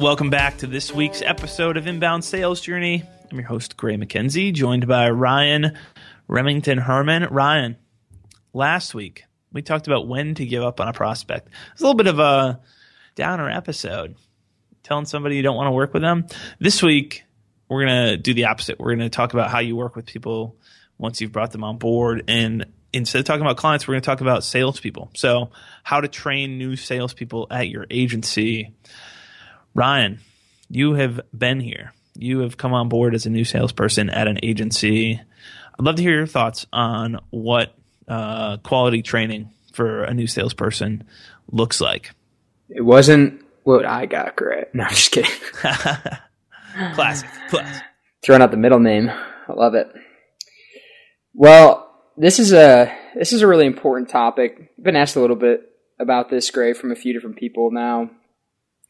Welcome back to this week's episode of Inbound Sales Journey. I'm your host, Gray McKenzie, joined by Ryan Remington Herman. Ryan, last week we talked about when to give up on a prospect. It's a little bit of a downer episode, telling somebody you don't want to work with them. This week we're going to do the opposite. We're going to talk about how you work with people once you've brought them on board. And instead of talking about clients, we're going to talk about salespeople. So, how to train new salespeople at your agency. Ryan, you have been here you have come on board as a new salesperson at an agency. I'd love to hear your thoughts on what uh, quality training for a new salesperson looks like. It wasn't what I got correct? No, I'm just kidding. Classic. Classic. Throwing out the middle name. I love it. Well, this is a this is a really important topic. I've been asked a little bit about this, Gray, from a few different people now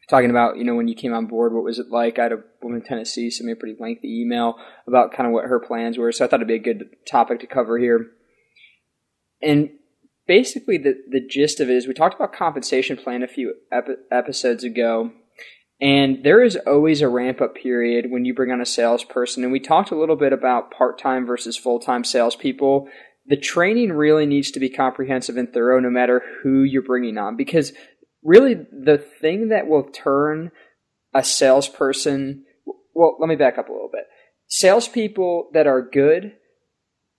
talking about, you know, when you came on board, what was it like? I had a woman in Tennessee send me a pretty lengthy email about kind of what her plans were. So I thought it'd be a good topic to cover here. And basically, the, the gist of it is we talked about compensation plan a few ep- episodes ago. And there is always a ramp up period when you bring on a salesperson. And we talked a little bit about part time versus full time salespeople. The training really needs to be comprehensive and thorough no matter who you're bringing on because really the thing that will turn a salesperson well let me back up a little bit. Salespeople that are good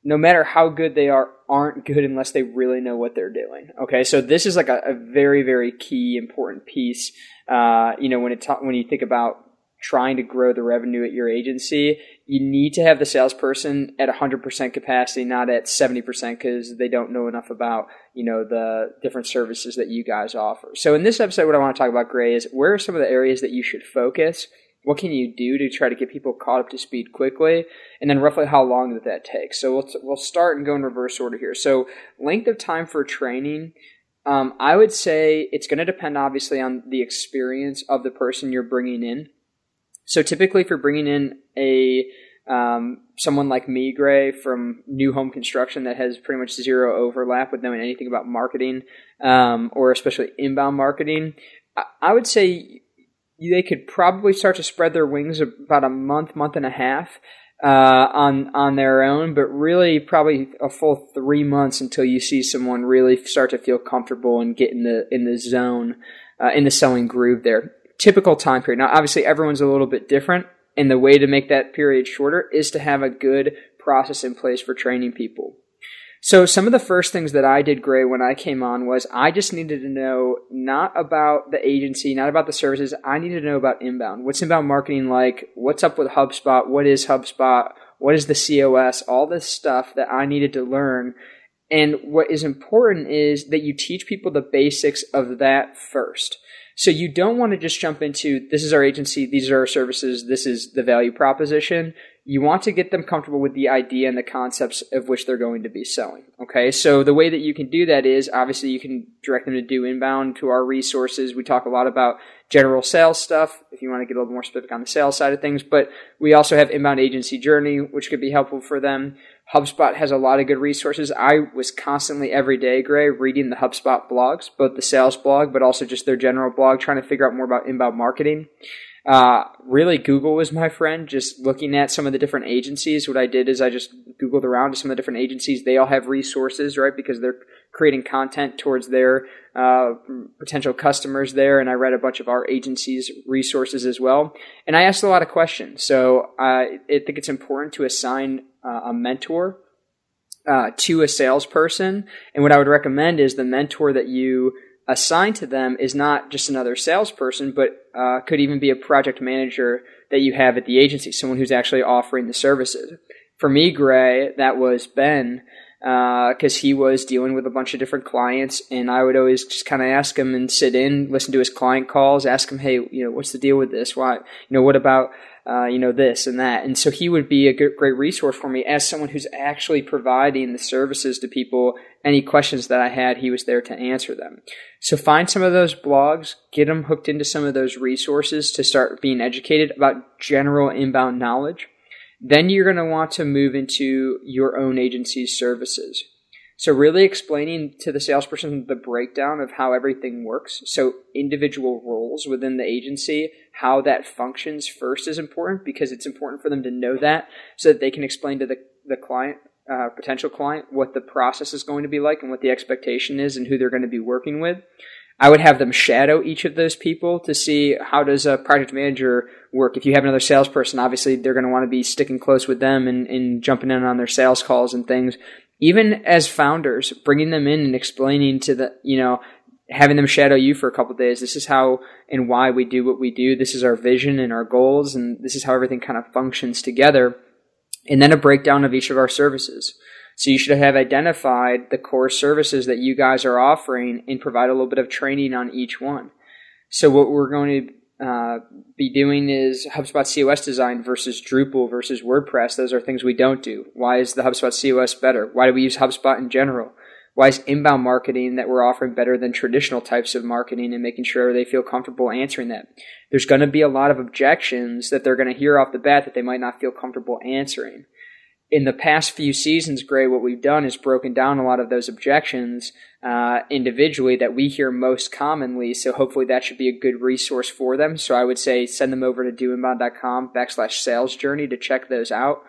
no matter how good they are aren't good unless they really know what they're doing okay? So this is like a, a very very key important piece uh, you know when it ta- when you think about trying to grow the revenue at your agency, you need to have the salesperson at 100% capacity, not at 70% because they don't know enough about, you know, the different services that you guys offer. So in this episode, what I want to talk about, Gray, is where are some of the areas that you should focus? What can you do to try to get people caught up to speed quickly? And then roughly how long that that takes. So we'll, we'll start and go in reverse order here. So length of time for training. Um, I would say it's going to depend obviously on the experience of the person you're bringing in. So typically, for bringing in a um, someone like me, Gray, from new home construction that has pretty much zero overlap with knowing anything about marketing, um, or especially inbound marketing, I, I would say they could probably start to spread their wings about a month, month and a half uh, on on their own, but really probably a full three months until you see someone really start to feel comfortable and get in the in the zone, uh, in the selling groove there typical time period. Now, obviously, everyone's a little bit different, and the way to make that period shorter is to have a good process in place for training people. So, some of the first things that I did, Gray, when I came on was I just needed to know not about the agency, not about the services. I needed to know about inbound. What's inbound marketing like? What's up with HubSpot? What is HubSpot? What is the COS? All this stuff that I needed to learn. And what is important is that you teach people the basics of that first. So you don't want to just jump into this is our agency, these are our services, this is the value proposition. You want to get them comfortable with the idea and the concepts of which they're going to be selling. Okay, so the way that you can do that is obviously you can direct them to do inbound to our resources. We talk a lot about general sales stuff if you want to get a little more specific on the sales side of things, but we also have inbound agency journey, which could be helpful for them. HubSpot has a lot of good resources. I was constantly every day, Gray, reading the HubSpot blogs, both the sales blog, but also just their general blog, trying to figure out more about inbound marketing. Uh, really, Google was my friend. Just looking at some of the different agencies, what I did is I just Googled around to some of the different agencies. They all have resources, right? Because they're creating content towards their uh, potential customers there. And I read a bunch of our agencies' resources as well. And I asked a lot of questions. So uh, I think it's important to assign uh, a mentor uh, to a salesperson. And what I would recommend is the mentor that you assign to them is not just another salesperson, but uh, could even be a project manager that you have at the agency, someone who's actually offering the services. For me, Gray, that was Ben. because uh, he was dealing with a bunch of different clients, and I would always just kind of ask him and sit in, listen to his client calls, ask him, hey, you know, what's the deal with this? Why, you know, what about uh, you know, this and that. And so he would be a great resource for me as someone who's actually providing the services to people. Any questions that I had, he was there to answer them. So find some of those blogs, get them hooked into some of those resources to start being educated about general inbound knowledge. Then you're going to want to move into your own agency's services. So really explaining to the salesperson the breakdown of how everything works. So individual roles within the agency, how that functions first is important because it's important for them to know that so that they can explain to the, the client, uh, potential client, what the process is going to be like and what the expectation is and who they're going to be working with. I would have them shadow each of those people to see how does a project manager work. If you have another salesperson, obviously they're going to want to be sticking close with them and, and jumping in on their sales calls and things even as founders, bringing them in and explaining to the, you know, having them shadow you for a couple days. This is how and why we do what we do. This is our vision and our goals, and this is how everything kind of functions together. And then a breakdown of each of our services. So you should have identified the core services that you guys are offering and provide a little bit of training on each one. So what we're going to uh, be doing is HubSpot COS design versus Drupal versus WordPress. Those are things we don't do. Why is the HubSpot COS better? Why do we use HubSpot in general? Why is inbound marketing that we're offering better than traditional types of marketing and making sure they feel comfortable answering that? There's going to be a lot of objections that they're going to hear off the bat that they might not feel comfortable answering in the past few seasons, Gray, what we've done is broken down a lot of those objections uh, individually that we hear most commonly. So hopefully that should be a good resource for them. So I would say send them over to doinbound.com backslash sales journey to check those out.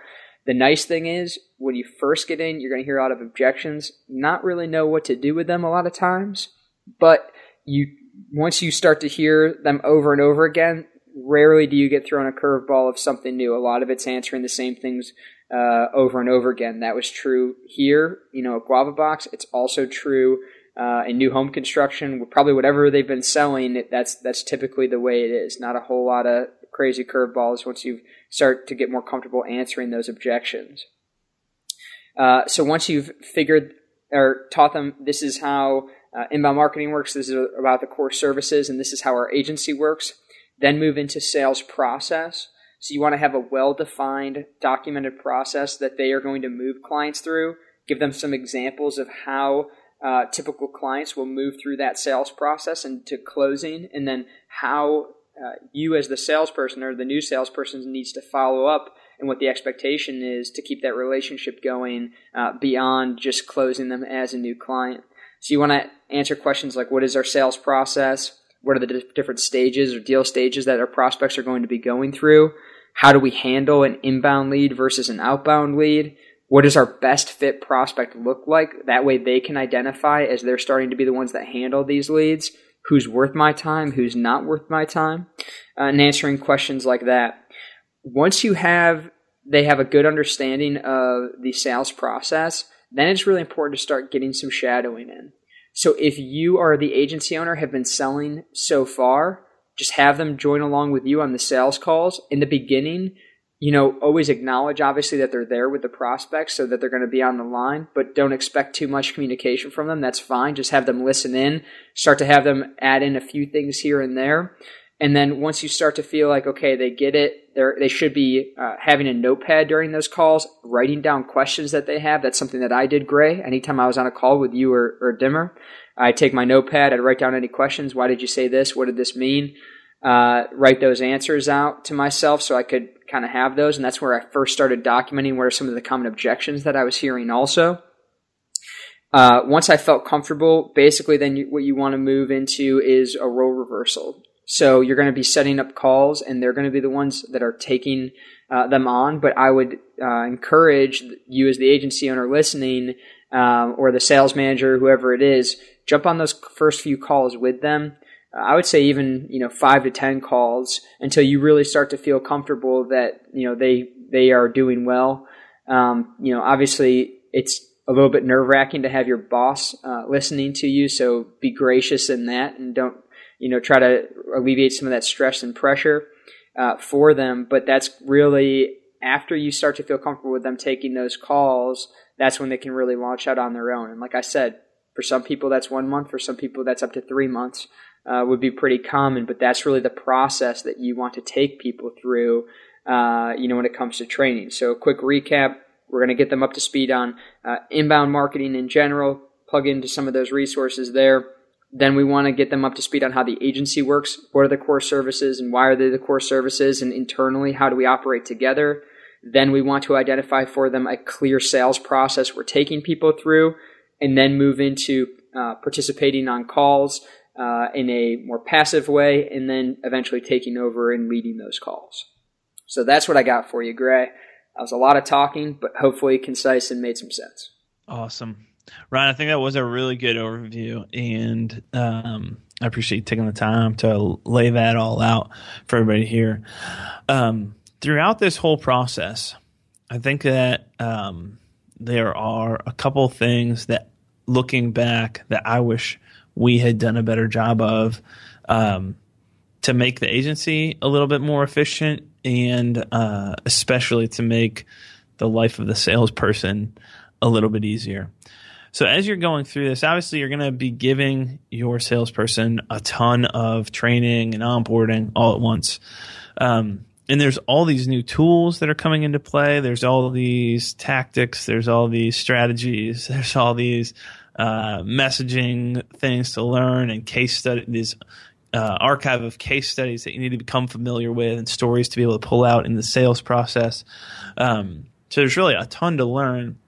The nice thing is when you first get in, you're going to hear a lot of objections, not really know what to do with them a lot of times, but you once you start to hear them over and over again, rarely do you get thrown a curveball of something new. A lot of it's answering the same things uh, over and over again. That was true here, you know, at Guava Box. It's also true uh, in new home construction. Probably whatever they've been selling, that's that's typically the way it is. Not a whole lot of crazy curveballs once you start to get more comfortable answering those objections. Uh, so once you've figured or taught them this is how uh, inbound marketing works, this is about the core services, and this is how our agency works, then move into sales process. So you want to have a well defined, documented process that they are going to move clients through. Give them some examples of how uh, typical clients will move through that sales process and to closing, and then how uh, you, as the salesperson or the new salesperson, needs to follow up and what the expectation is to keep that relationship going uh, beyond just closing them as a new client. So you want to answer questions like, "What is our sales process?" What are the different stages or deal stages that our prospects are going to be going through? How do we handle an inbound lead versus an outbound lead? What does our best fit prospect look like? That way they can identify as they're starting to be the ones that handle these leads who's worth my time, who's not worth my time, uh, and answering questions like that. Once you have they have a good understanding of the sales process, then it's really important to start getting some shadowing in. So if you are the agency owner, have been selling so far, just have them join along with you on the sales calls in the beginning. You know, always acknowledge obviously that they're there with the prospects so that they're going to be on the line, but don't expect too much communication from them. That's fine. Just have them listen in, start to have them add in a few things here and there. And then once you start to feel like, okay, they get it, they they should be uh, having a notepad during those calls, writing down questions that they have. That's something that I did, Gray. Anytime I was on a call with you or, or Dimmer, I take my notepad, I'd write down any questions. Why did you say this? What did this mean? Uh, write those answers out to myself so I could kind of have those. And that's where I first started documenting what are some of the common objections that I was hearing also. Uh, once I felt comfortable, basically, then you, what you want to move into is a role reversal. So you're going to be setting up calls, and they're going to be the ones that are taking uh, them on. But I would uh, encourage you, as the agency owner listening, um, or the sales manager, whoever it is, jump on those first few calls with them. I would say even you know five to ten calls until you really start to feel comfortable that you know they they are doing well. Um, you know, obviously it's a little bit nerve wracking to have your boss uh, listening to you, so be gracious in that and don't you know, try to alleviate some of that stress and pressure uh, for them. But that's really after you start to feel comfortable with them taking those calls, that's when they can really launch out on their own. And like I said, for some people that's one month, for some people that's up to three months. Uh, would be pretty common, but that's really the process that you want to take people through. Uh, you know, when it comes to training. So, quick recap: we're going to get them up to speed on uh, inbound marketing in general. Plug into some of those resources there. Then we want to get them up to speed on how the agency works. What are the core services and why are they the core services? And internally, how do we operate together? Then we want to identify for them a clear sales process we're taking people through, and then move into uh, participating on calls uh, in a more passive way, and then eventually taking over and leading those calls. So that's what I got for you, Gray. That was a lot of talking, but hopefully concise and made some sense. Awesome. Ryan, I think that was a really good overview, and um, I appreciate you taking the time to lay that all out for everybody here. Um, throughout this whole process, I think that um, there are a couple things that, looking back, that I wish we had done a better job of um, to make the agency a little bit more efficient and uh, especially to make the life of the salesperson a little bit easier. So as you're going through this, obviously you're going to be giving your salesperson a ton of training and onboarding all at once. Um, and there's all these new tools that are coming into play. There's all these tactics. There's all these strategies. There's all these uh, messaging things to learn and case studies, uh, archive of case studies that you need to become familiar with and stories to be able to pull out in the sales process. Um, so there's really a ton to learn,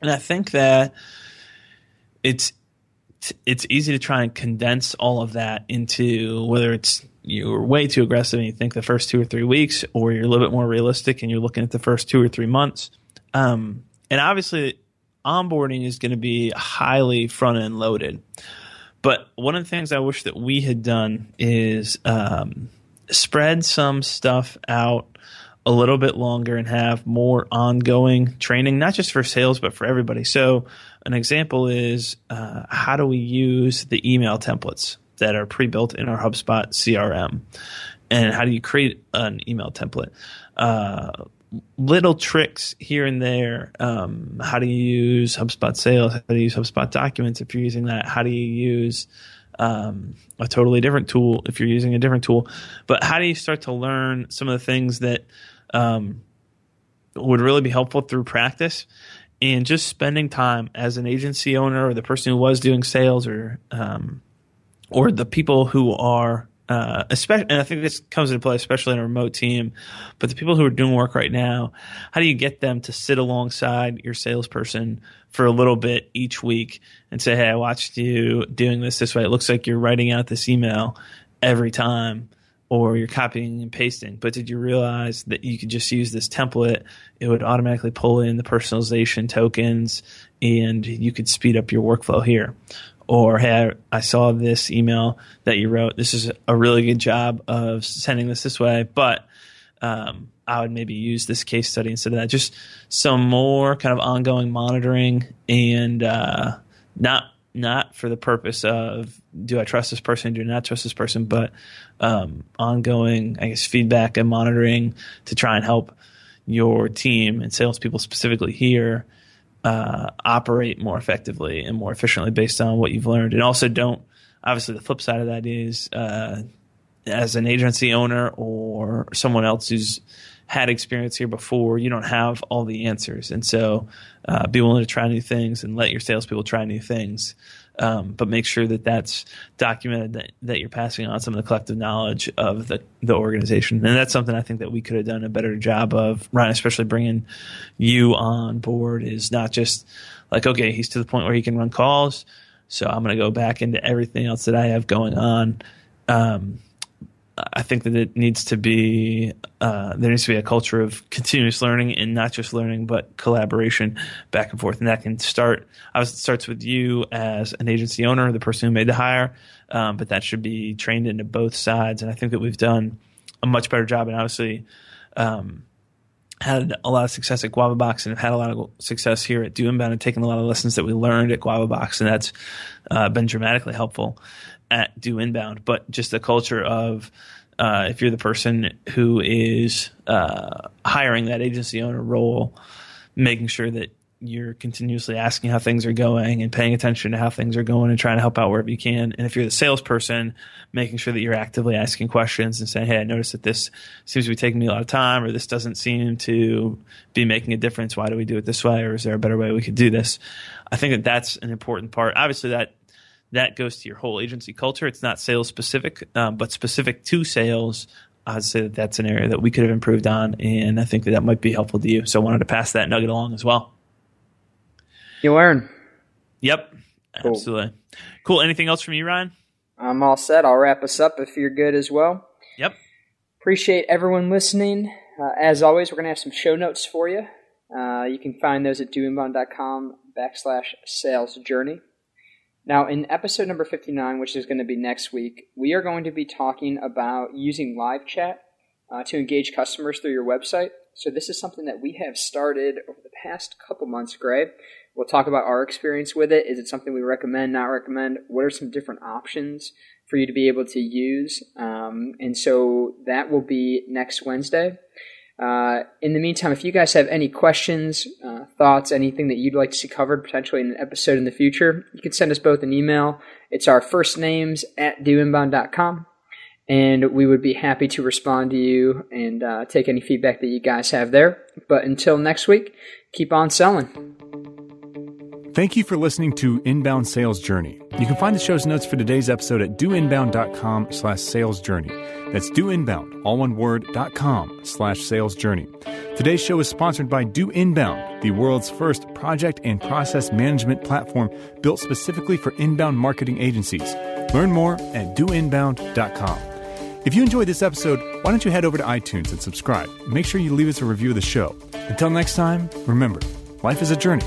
and I think that it's it's easy to try and condense all of that into whether it's you're way too aggressive and you think the first two or three weeks, or you're a little bit more realistic and you're looking at the first two or three months. Um, and obviously, onboarding is going to be highly front end loaded. But one of the things I wish that we had done is um, spread some stuff out a little bit longer and have more ongoing training, not just for sales, but for everybody. So, an example is uh, how do we use the email templates that are pre built in our HubSpot CRM? And how do you create an email template? Uh, little tricks here and there. Um, how do you use HubSpot Sales? How do you use HubSpot Documents if you're using that? How do you use um, a totally different tool if you're using a different tool? But how do you start to learn some of the things that um, would really be helpful through practice? And just spending time as an agency owner or the person who was doing sales or um, or the people who are uh, especially, and I think this comes into play, especially in a remote team. But the people who are doing work right now, how do you get them to sit alongside your salesperson for a little bit each week and say, "Hey, I watched you doing this this way. It looks like you're writing out this email every time." Or you're copying and pasting, but did you realize that you could just use this template? It would automatically pull in the personalization tokens, and you could speed up your workflow here or hey, I saw this email that you wrote. This is a really good job of sending this this way, but um, I would maybe use this case study instead of that. Just some more kind of ongoing monitoring and uh, not not for the purpose of do I trust this person, do I not trust this person, but um, ongoing, I guess, feedback and monitoring to try and help your team and salespeople specifically here uh, operate more effectively and more efficiently based on what you've learned. And also, don't obviously the flip side of that is uh, as an agency owner or someone else who's had experience here before, you don't have all the answers, and so uh, be willing to try new things and let your salespeople try new things um, but make sure that that's documented that, that you're passing on some of the collective knowledge of the, the organization. And that's something I think that we could have done a better job of, Ryan, especially bringing you on board is not just like, okay, he's to the point where he can run calls. So I'm going to go back into everything else that I have going on. Um, I think that it needs to be uh, there needs to be a culture of continuous learning and not just learning but collaboration back and forth, and that can start. Obviously, it starts with you as an agency owner, the person who made the hire, um, but that should be trained into both sides. And I think that we've done a much better job, and obviously. Um, had a lot of success at Guava Box and have had a lot of success here at Do Inbound and taken a lot of lessons that we learned at Guava Box, and that's uh, been dramatically helpful at Do Inbound, but just the culture of uh, if you're the person who is uh, hiring that agency owner role, making sure that you're continuously asking how things are going and paying attention to how things are going and trying to help out wherever you can. And if you're the salesperson, making sure that you're actively asking questions and saying, Hey, I noticed that this seems to be taking me a lot of time or this doesn't seem to be making a difference. Why do we do it this way? Or is there a better way we could do this? I think that that's an important part. Obviously that that goes to your whole agency culture. It's not sales specific, um, but specific to sales. I'd say that that's an area that we could have improved on, and I think that that might be helpful to you. So I wanted to pass that nugget along as well. You learn. Yep, cool. absolutely. Cool. Anything else from you, Ryan? I'm all set. I'll wrap us up if you're good as well. Yep. Appreciate everyone listening. Uh, as always, we're going to have some show notes for you. Uh, you can find those at doinbound.com backslash sales journey. Now, in episode number 59, which is going to be next week, we are going to be talking about using live chat uh, to engage customers through your website. So, this is something that we have started over the past couple months, Gray. We'll talk about our experience with it. Is it something we recommend, not recommend? What are some different options for you to be able to use? Um, and so, that will be next Wednesday. Uh, in the meantime, if you guys have any questions, uh, thoughts, anything that you'd like to see covered potentially in an episode in the future, you can send us both an email. It's our first names at doinbound.com. And we would be happy to respond to you and uh, take any feedback that you guys have there. But until next week, keep on selling. Thank you for listening to Inbound Sales Journey. You can find the show's notes for today's episode at doinbound.com slash sales journey. That's doinbound, all one word, dot com slash sales journey. Today's show is sponsored by Do Inbound, the world's first project and process management platform built specifically for inbound marketing agencies. Learn more at doinbound.com. If you enjoyed this episode, why don't you head over to iTunes and subscribe? Make sure you leave us a review of the show. Until next time, remember, life is a journey